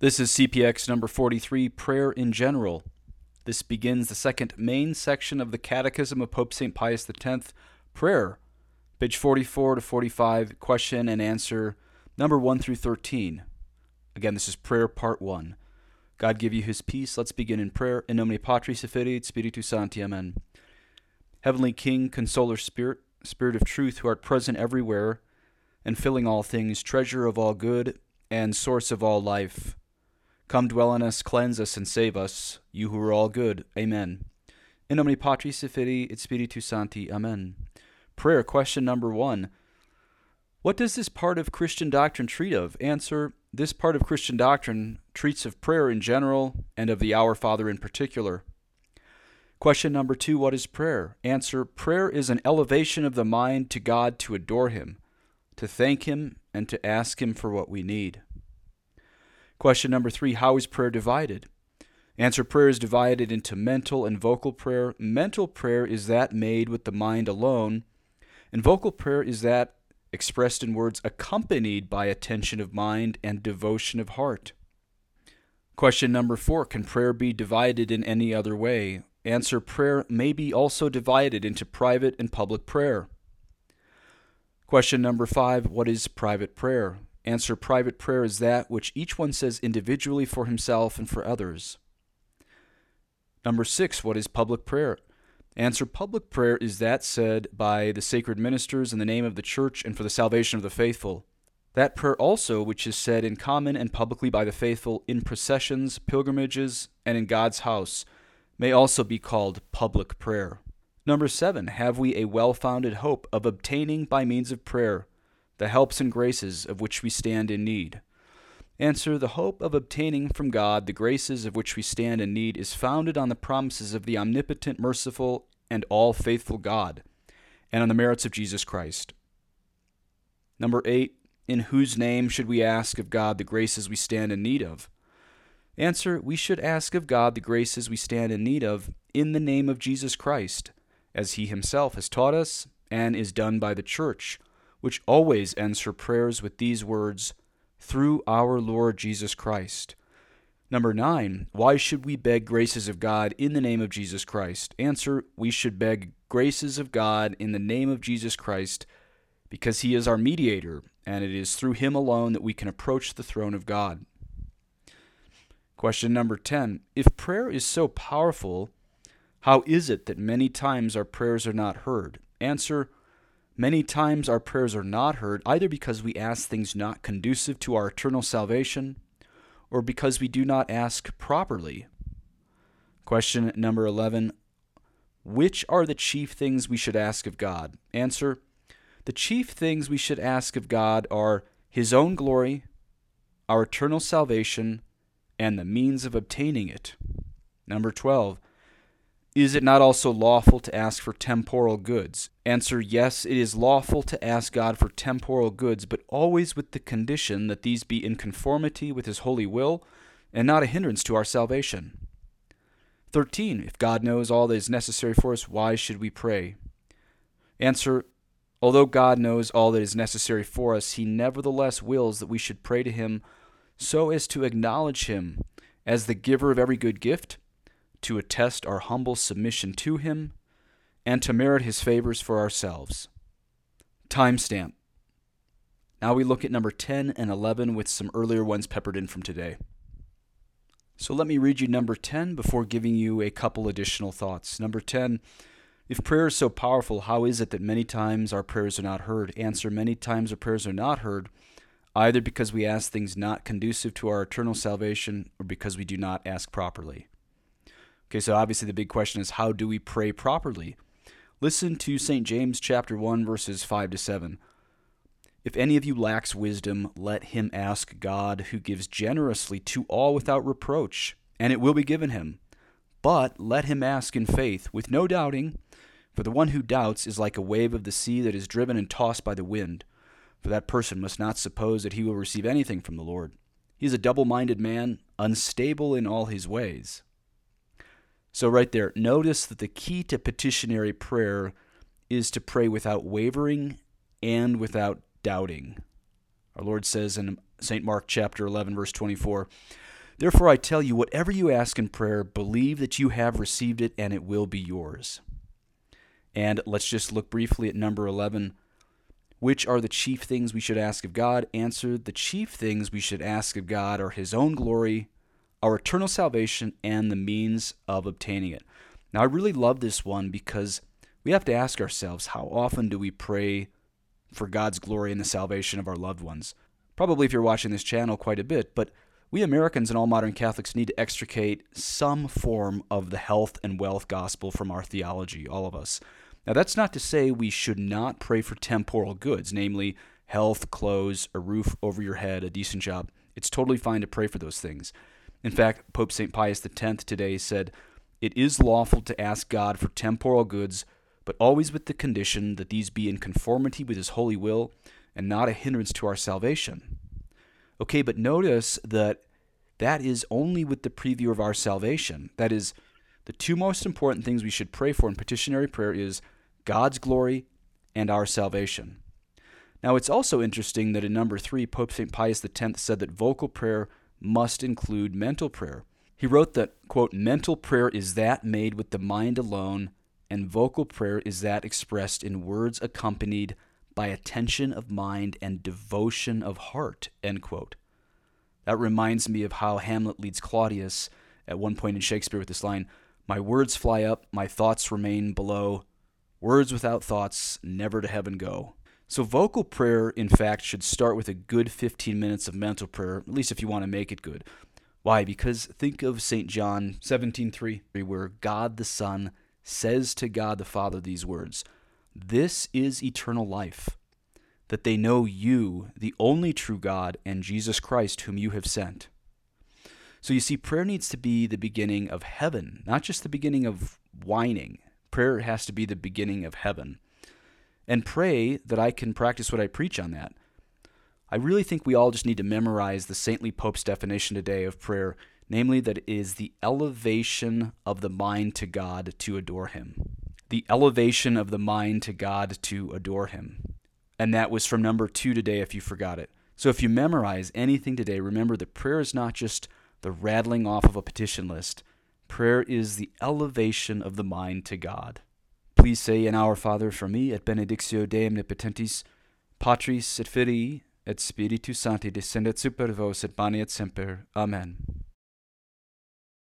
This is CPX number 43, Prayer in General. This begins the second main section of the Catechism of Pope St. Pius X, Prayer, page 44 to 45, question and answer number 1 through 13. Again, this is Prayer Part 1. God give you his peace. Let's begin in prayer. In nomine Patris et Filii et Spiritus Sancti. Amen. Heavenly King, Consoler Spirit, Spirit of truth, who art present everywhere and filling all things, treasure of all good, and source of all life, Come dwell in us, cleanse us, and save us, you who are all good. Amen. In nomine Patris et Filii et Spiritus Sancti. Amen. Prayer question number one. What does this part of Christian doctrine treat of? Answer This part of Christian doctrine treats of prayer in general and of the Our Father in particular. Question number two What is prayer? Answer Prayer is an elevation of the mind to God to adore Him, to thank Him, and to ask Him for what we need. Question number three How is prayer divided? Answer Prayer is divided into mental and vocal prayer. Mental prayer is that made with the mind alone, and vocal prayer is that expressed in words accompanied by attention of mind and devotion of heart. Question number four Can prayer be divided in any other way? Answer Prayer may be also divided into private and public prayer. Question number five What is private prayer? Answer private prayer is that which each one says individually for himself and for others. Number six, what is public prayer? Answer public prayer is that said by the sacred ministers in the name of the church and for the salvation of the faithful. That prayer also, which is said in common and publicly by the faithful in processions, pilgrimages, and in God's house, may also be called public prayer. Number seven, have we a well founded hope of obtaining by means of prayer the helps and graces of which we stand in need? Answer The hope of obtaining from God the graces of which we stand in need is founded on the promises of the omnipotent, merciful, and all faithful God, and on the merits of Jesus Christ. Number eight, in whose name should we ask of God the graces we stand in need of? Answer We should ask of God the graces we stand in need of in the name of Jesus Christ, as he himself has taught us and is done by the church which always ends her prayers with these words, through our Lord Jesus Christ. Number nine, why should we beg graces of God in the name of Jesus Christ? Answer, we should beg graces of God in the name of Jesus Christ because he is our mediator, and it is through him alone that we can approach the throne of God. Question number 10 If prayer is so powerful, how is it that many times our prayers are not heard? Answer, Many times our prayers are not heard either because we ask things not conducive to our eternal salvation or because we do not ask properly. Question number 11 Which are the chief things we should ask of God? Answer The chief things we should ask of God are His own glory, our eternal salvation, and the means of obtaining it. Number 12 is it not also lawful to ask for temporal goods? Answer Yes, it is lawful to ask God for temporal goods, but always with the condition that these be in conformity with His holy will and not a hindrance to our salvation. 13. If God knows all that is necessary for us, why should we pray? Answer Although God knows all that is necessary for us, He nevertheless wills that we should pray to Him so as to acknowledge Him as the giver of every good gift to attest our humble submission to Him, and to merit His favors for ourselves. Timestamp. Now we look at number 10 and 11 with some earlier ones peppered in from today. So let me read you number 10 before giving you a couple additional thoughts. Number 10 If prayer is so powerful, how is it that many times our prayers are not heard? Answer Many times our prayers are not heard, either because we ask things not conducive to our eternal salvation or because we do not ask properly. Okay, so obviously the big question is how do we pray properly? Listen to St. James chapter 1 verses 5 to 7. If any of you lacks wisdom, let him ask God, who gives generously to all without reproach, and it will be given him. But let him ask in faith, with no doubting, for the one who doubts is like a wave of the sea that is driven and tossed by the wind. For that person must not suppose that he will receive anything from the Lord. He is a double minded man, unstable in all his ways. So, right there, notice that the key to petitionary prayer is to pray without wavering and without doubting. Our Lord says in St. Mark chapter 11 verse 24. Therefore I tell you whatever you ask in prayer believe that you have received it and it will be yours. And let's just look briefly at number 11. Which are the chief things we should ask of God? Answer The chief things we should ask of God are His own glory, our eternal salvation, and the means of obtaining it. Now, I really love this one because we have to ask ourselves how often do we pray for God's glory and the salvation of our loved ones? Probably if you're watching this channel quite a bit, but we Americans and all modern Catholics need to extricate some form of the health and wealth gospel from our theology, all of us. Now, that's not to say we should not pray for temporal goods, namely health, clothes, a roof over your head, a decent job. It's totally fine to pray for those things. In fact, Pope St. Pius X today said, It is lawful to ask God for temporal goods, but always with the condition that these be in conformity with His holy will and not a hindrance to our salvation. Okay, but notice that that is only with the preview of our salvation. That is, the two most important things we should pray for in petitionary prayer is God's glory and our salvation. Now, it's also interesting that in number three, Pope St. Pius X said that vocal prayer must include mental prayer. He wrote that, quote, mental prayer is that made with the mind alone, and vocal prayer is that expressed in words accompanied by attention of mind and devotion of heart, end quote. That reminds me of how Hamlet leads Claudius at one point in Shakespeare with this line My words fly up, my thoughts remain below. Words without thoughts never to heaven go. So, vocal prayer, in fact, should start with a good 15 minutes of mental prayer, at least if you want to make it good. Why? Because think of St. John 17:3, where God the Son says to God the Father these words This is eternal life, that they know you, the only true God, and Jesus Christ, whom you have sent. So you see, prayer needs to be the beginning of heaven, not just the beginning of whining. Prayer has to be the beginning of heaven and pray that I can practice what I preach on that. I really think we all just need to memorize the saintly Pope's definition today of prayer, namely that it is the elevation of the mind to God to adore Him. The elevation of the mind to God to adore Him. And that was from number two today, if you forgot it. So if you memorize anything today, remember that prayer is not just the rattling off of a petition list, prayer is the elevation of the mind to God. Please say an Our Father for me et benedictio Dei omnipotentis, Patris et Filii et Spiritus Sancti descendet super vos et manet semper. Amen.